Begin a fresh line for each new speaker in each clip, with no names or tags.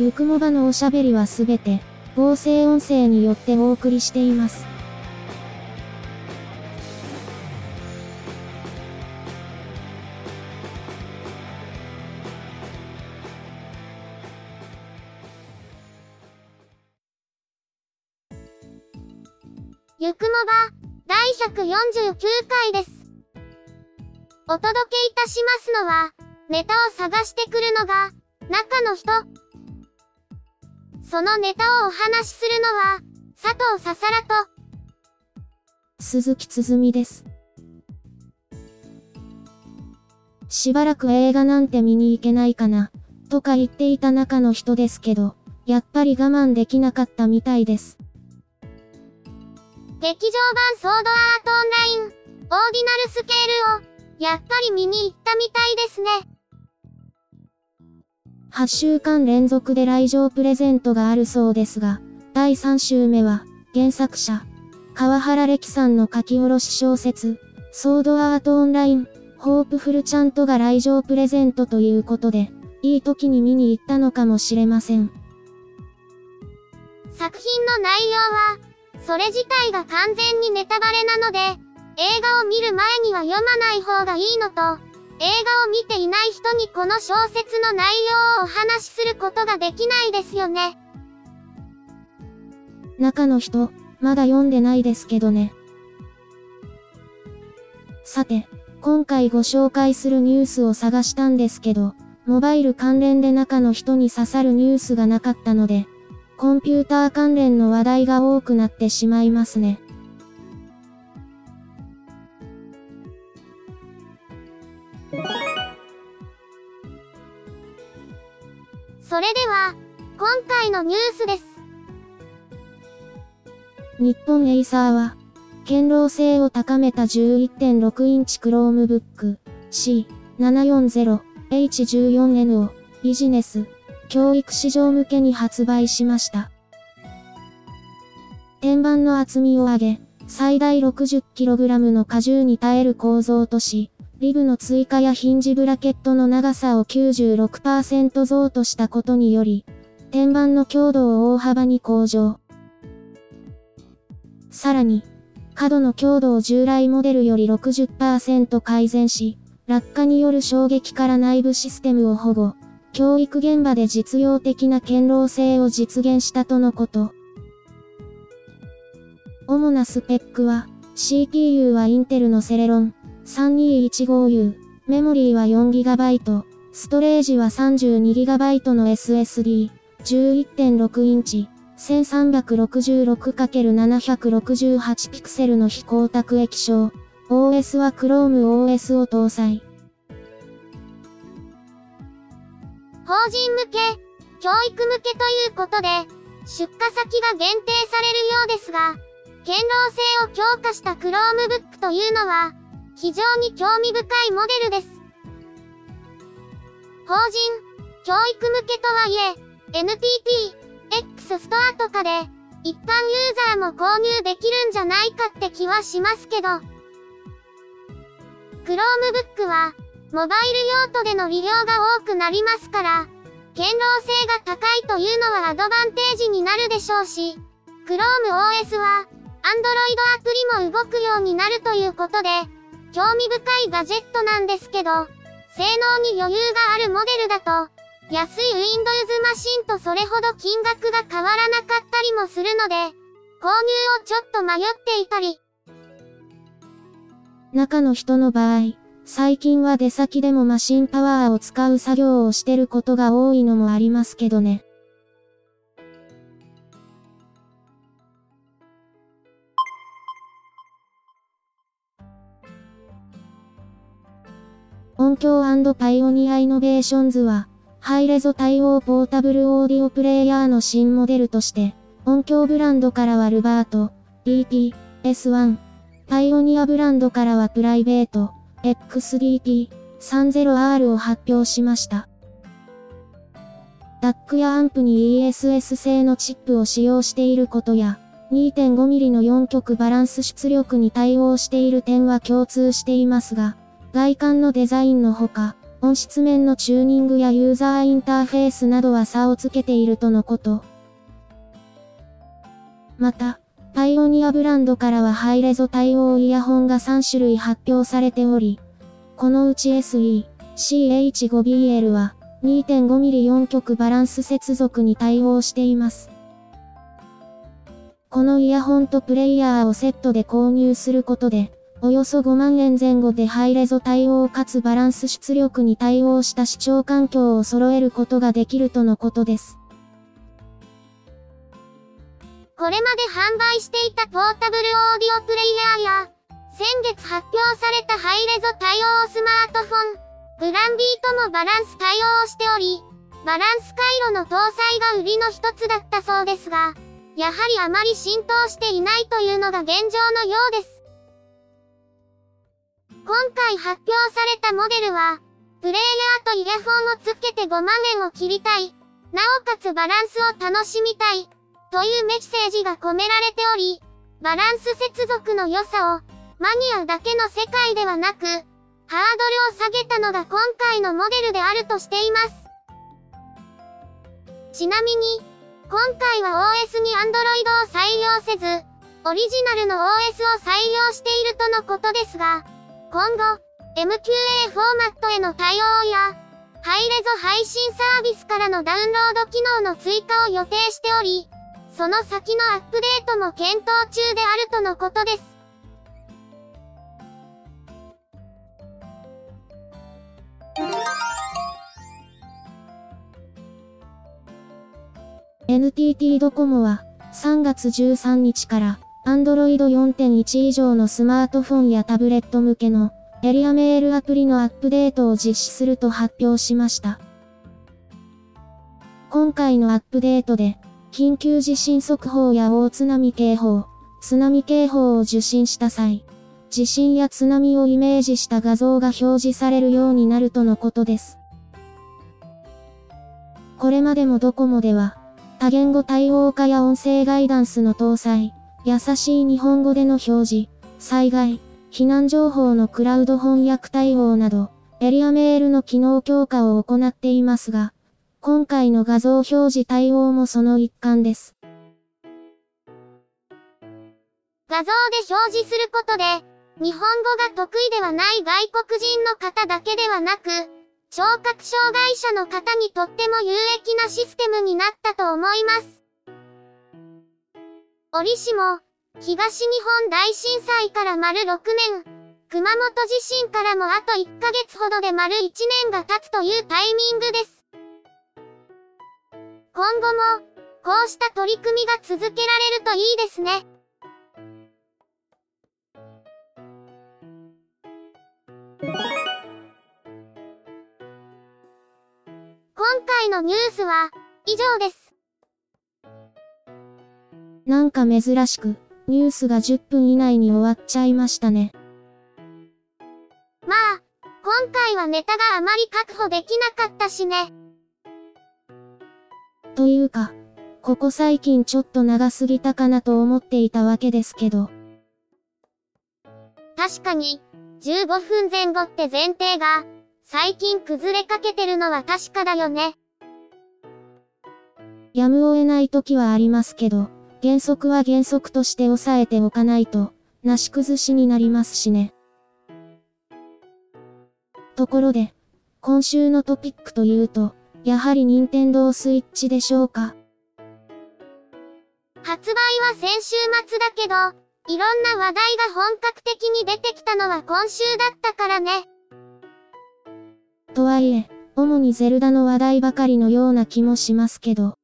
ゆくもばのおしゃべりはすべて、合成音声によってお送りしています。
ゆくもば、第149回です。お届けいたしますのは、ネタを探してくるのが、中の人。そのネタをお話しするのは、佐藤ささらと、
鈴木つづみです。しばらく映画なんて見に行けないかな、とか言っていた中の人ですけど、やっぱり我慢できなかったみたいです。
劇場版ソードアートオンライン、オーディナルスケールを、やっぱり見に行ったみたいですね。
8週間連続で来場プレゼントがあるそうですが、第3週目は、原作者、川原歴さんの書き下ろし小説、ソードアートオンライン、ホープフルちゃんとが来場プレゼントということで、いい時に見に行ったのかもしれません。
作品の内容は、それ自体が完全にネタバレなので、映画を見る前には読まない方がいいのと、映画を見ていない人にこの小説の内容をお話しすることができないですよね。
中の人、まだ読んでないですけどね。さて、今回ご紹介するニュースを探したんですけど、モバイル関連で中の人に刺さるニュースがなかったので、コンピューター関連の話題が多くなってしまいますね。
ニュースです。
日本エイサーは、堅牢性を高めた11.6インチ Chromebook C740H14N をビジネス教育市場向けに発売しました。天板の厚みを上げ、最大 60kg の荷重に耐える構造とし、リブの追加やヒンジブラケットの長さを96%増としたことにより、天板の強度を大幅に向上。さらに、角の強度を従来モデルより60%改善し、落下による衝撃から内部システムを保護。教育現場で実用的な堅牢性を実現したとのこと。主なスペックは、CPU はインテルのセレロン 3215U、メモリーは 4GB、ストレージは 32GB の SSD、11.6インチ、1366×768 ピクセルの非光沢液晶、OS は Chrome OS を搭載。
法人向け、教育向けということで、出荷先が限定されるようですが、堅牢性を強化した Chromebook というのは、非常に興味深いモデルです。法人、教育向けとはいえ、NTT、X ストアとかで、一般ユーザーも購入できるんじゃないかって気はしますけど、Chromebook は、モバイル用途での利用が多くなりますから、堅牢性が高いというのはアドバンテージになるでしょうし、Chrome OS は、Android アプリも動くようになるということで、興味深いガジェットなんですけど、性能に余裕があるモデルだと、安い Windows マシンとそれほど金額が変わらなかったりもするので、購入をちょっと迷っていたり。
中の人の場合、最近は出先でもマシンパワーを使う作業をしてることが多いのもありますけどね。オンキヨー&パイオニアイノベーションズは、ハイレゾ対応ポータブルオーディオプレイヤーの新モデルとして、オンキヨーブランドからはルバート、DP、S1、パイオニアブランドからはプライベート、XDP、30R を発表しました。 DAC やアンプに ESS 製のチップを使用していることや、2.5mm の4極バランス出力に対応している点は共通していますが、外観のデザインのほか、音質面のチューニングやユーザーインターフェースなどは差をつけているとのこと。また、パイオニアブランドからはハイレゾ対応イヤホンが3種類発表されており、このうち SE、CH5BL は 2.5mm4 極バランス接続に対応しています。このイヤホンとプレイヤーをセットで購入することで、およそ5万円前後でハイレゾ対応かつバランス出力に対応した視聴環境を揃えることができるとのことです。
これまで販売していたポータブルオーディオプレイヤーや、先月発表されたハイレゾ対応スマートフォン、グランビーともバランス対応しており、バランス回路の搭載が売りの一つだったそうですが、やはりあまり浸透していないというのが現状のようです。今回発表されたモデルは、プレイヤーとイヤホンをつけて5万円を切りたい、なおかつバランスを楽しみたい、というメッセージが込められており、バランス接続の良さを、マニアだけの世界ではなく、ハードルを下げたのが今回のモデルであるとしています。ちなみに、今回は OS に Android を採用せず、オリジナルの OS を採用しているとのことですが、今後、MQA フォーマットへの対応や、ハイレゾ配信サービスからのダウンロード機能の追加を予定しており、その先のアップデートも検討中であるとのことです。
NTT ドコモは3月13日から Android 4.1以上のスマートフォンやタブレット向けのエリアメールアプリのアップデートを実施すると発表しました。今回のアップデートで、緊急地震速報や大津波警報、津波警報を受信した際、地震や津波をイメージした画像が表示されるようになるとのことです。これまでもドコモでは、多言語対応化や音声ガイダンスの搭載、優しい日本語での表示、災害、避難情報のクラウド翻訳対応など、エリアメールの機能強化を行っていますが、今回の画像表示対応もその一環です。
画像で表示することで、日本語が得意ではない外国人の方だけではなく、聴覚障害者の方にとっても有益なシステムになったと思います。折しも、東日本大震災から丸6年、熊本地震からもあと1ヶ月ほどで丸1年が経つというタイミングです。今後も、こうした取り組みが続けられるといいですね。今回のニュースは以上です。
なんか珍しく、ニュースが10分以内に終わっちゃいましたね。
まあ、今回はネタがあまり確保できなかったしね。
というか、ここ最近ちょっと長すぎたかなと思っていたわけですけど。
確かに、15分前後って前提が、最近崩れかけてるのは確かだよね。
やむを得ない時はありますけど、原則は原則として抑えておかないと、なし崩しになりますしね。ところで、今週のトピックというと、やはり任天堂スイッチでしょうか？
発売は先週末だけど、いろんな話題が本格的に出てきたのは今週だったからね。
とはいえ、主にゼルダの話題ばかりのような気もしますけど。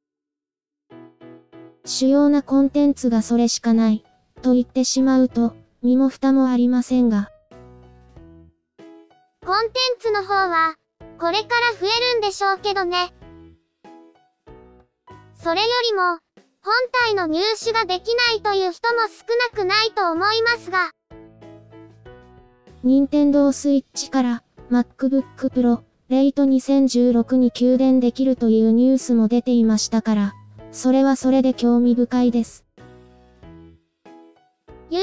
主要なコンテンツがそれしかない、と言ってしまうと、身も蓋もありませんが。
コンテンツの方は、これから増えるんでしょうけどね。それよりも、本体の入手ができないという人も少なくないと思いますが、
任天堂スイッチから MacBook Pro レイト2016に給電できるというニュースも出ていましたから、それはそれで興味深いです。
USB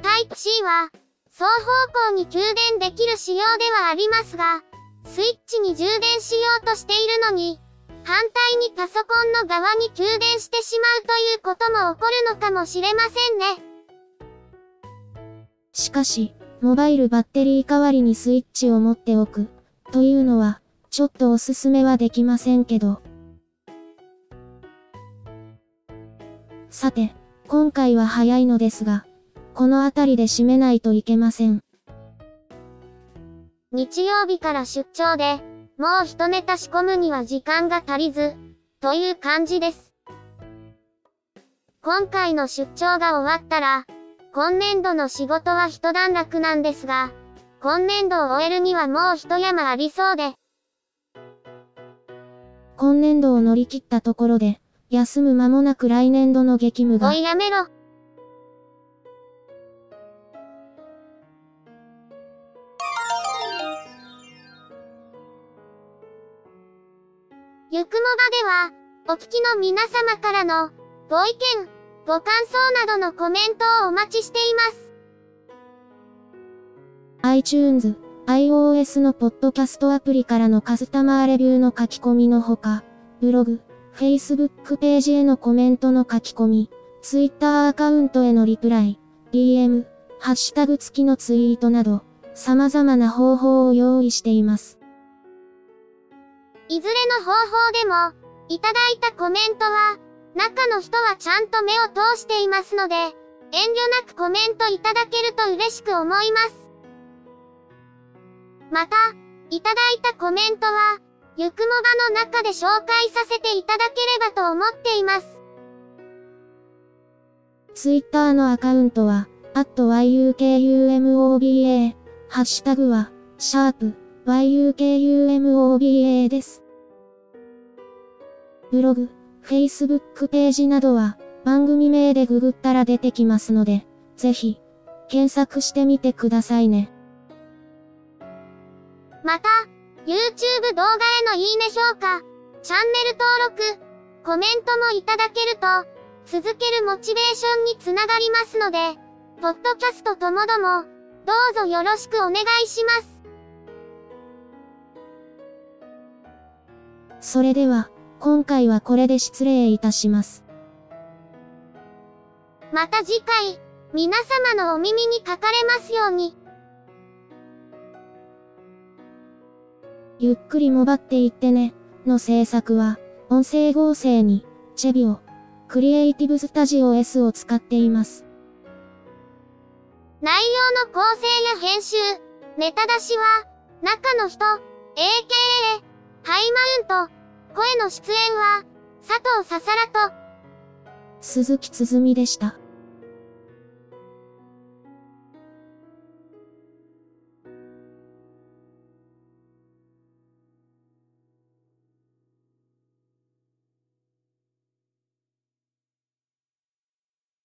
Type-C は、双方向に給電できる仕様ではありますが、スイッチに充電しようとしているのに、反対にパソコンの側に給電してしまうということも起こるのかもしれませんね。
しかし、モバイルバッテリー代わりにスイッチを持っておく、というのは、ちょっとおすすめはできませんけど。さて、今回は早いのですが、この辺りで締めないといけません。
日曜日から出張で、もう一ネタ仕込むには時間が足りず、という感じです。今回の出張が終わったら、今年度の仕事は一段落なんですが、今年度を終えるにはもう一山ありそうで。
今年度を乗り切ったところで、休む間もなく来年度の激務が。
おいやめろ。ゆくもばでは、お聞きの皆様からの、ご意見、ご感想などのコメントをお待ちしています。
iTunes、iOS のポッドキャストアプリからのカスタマーレビューの書き込みのほか、ブログ、Facebook ページへのコメントの書き込み、Twitter アカウントへのリプライ、DM、ハッシュタグ付きのツイートなど、様々な方法を用意しています。
いずれの方法でも、いただいたコメントは、中の人はちゃんと目を通していますので、遠慮なくコメントいただけると嬉しく思います。また、いただいたコメントは、ゆくもばの中で紹介させていただければと思っています。
ツイッターのアカウントは、at yukumoba、ハッシュタグは、シャープ yukumoba です。ブログ、Facebook ページなどは、番組名でググったら出てきますので、ぜひ、検索してみてくださいね。
また、YouTube 動画へのいいね評価、チャンネル登録、コメントもいただけると、続けるモチベーションにつながりますので、ポッドキャストともども、どうぞよろしくお願いします。
それでは、今回はこれで失礼いたします。
また次回、皆様のお耳にかかれますように。
ゆっくりもばっていってね、の制作は、音声合成に、チェビオ、クリエイティブスタジオ S を使っています。
内容の構成や編集、ネタ出しは、中の人、AKA、ハイマウント、声の出演は、佐藤ささらと、
鈴木つづみでした。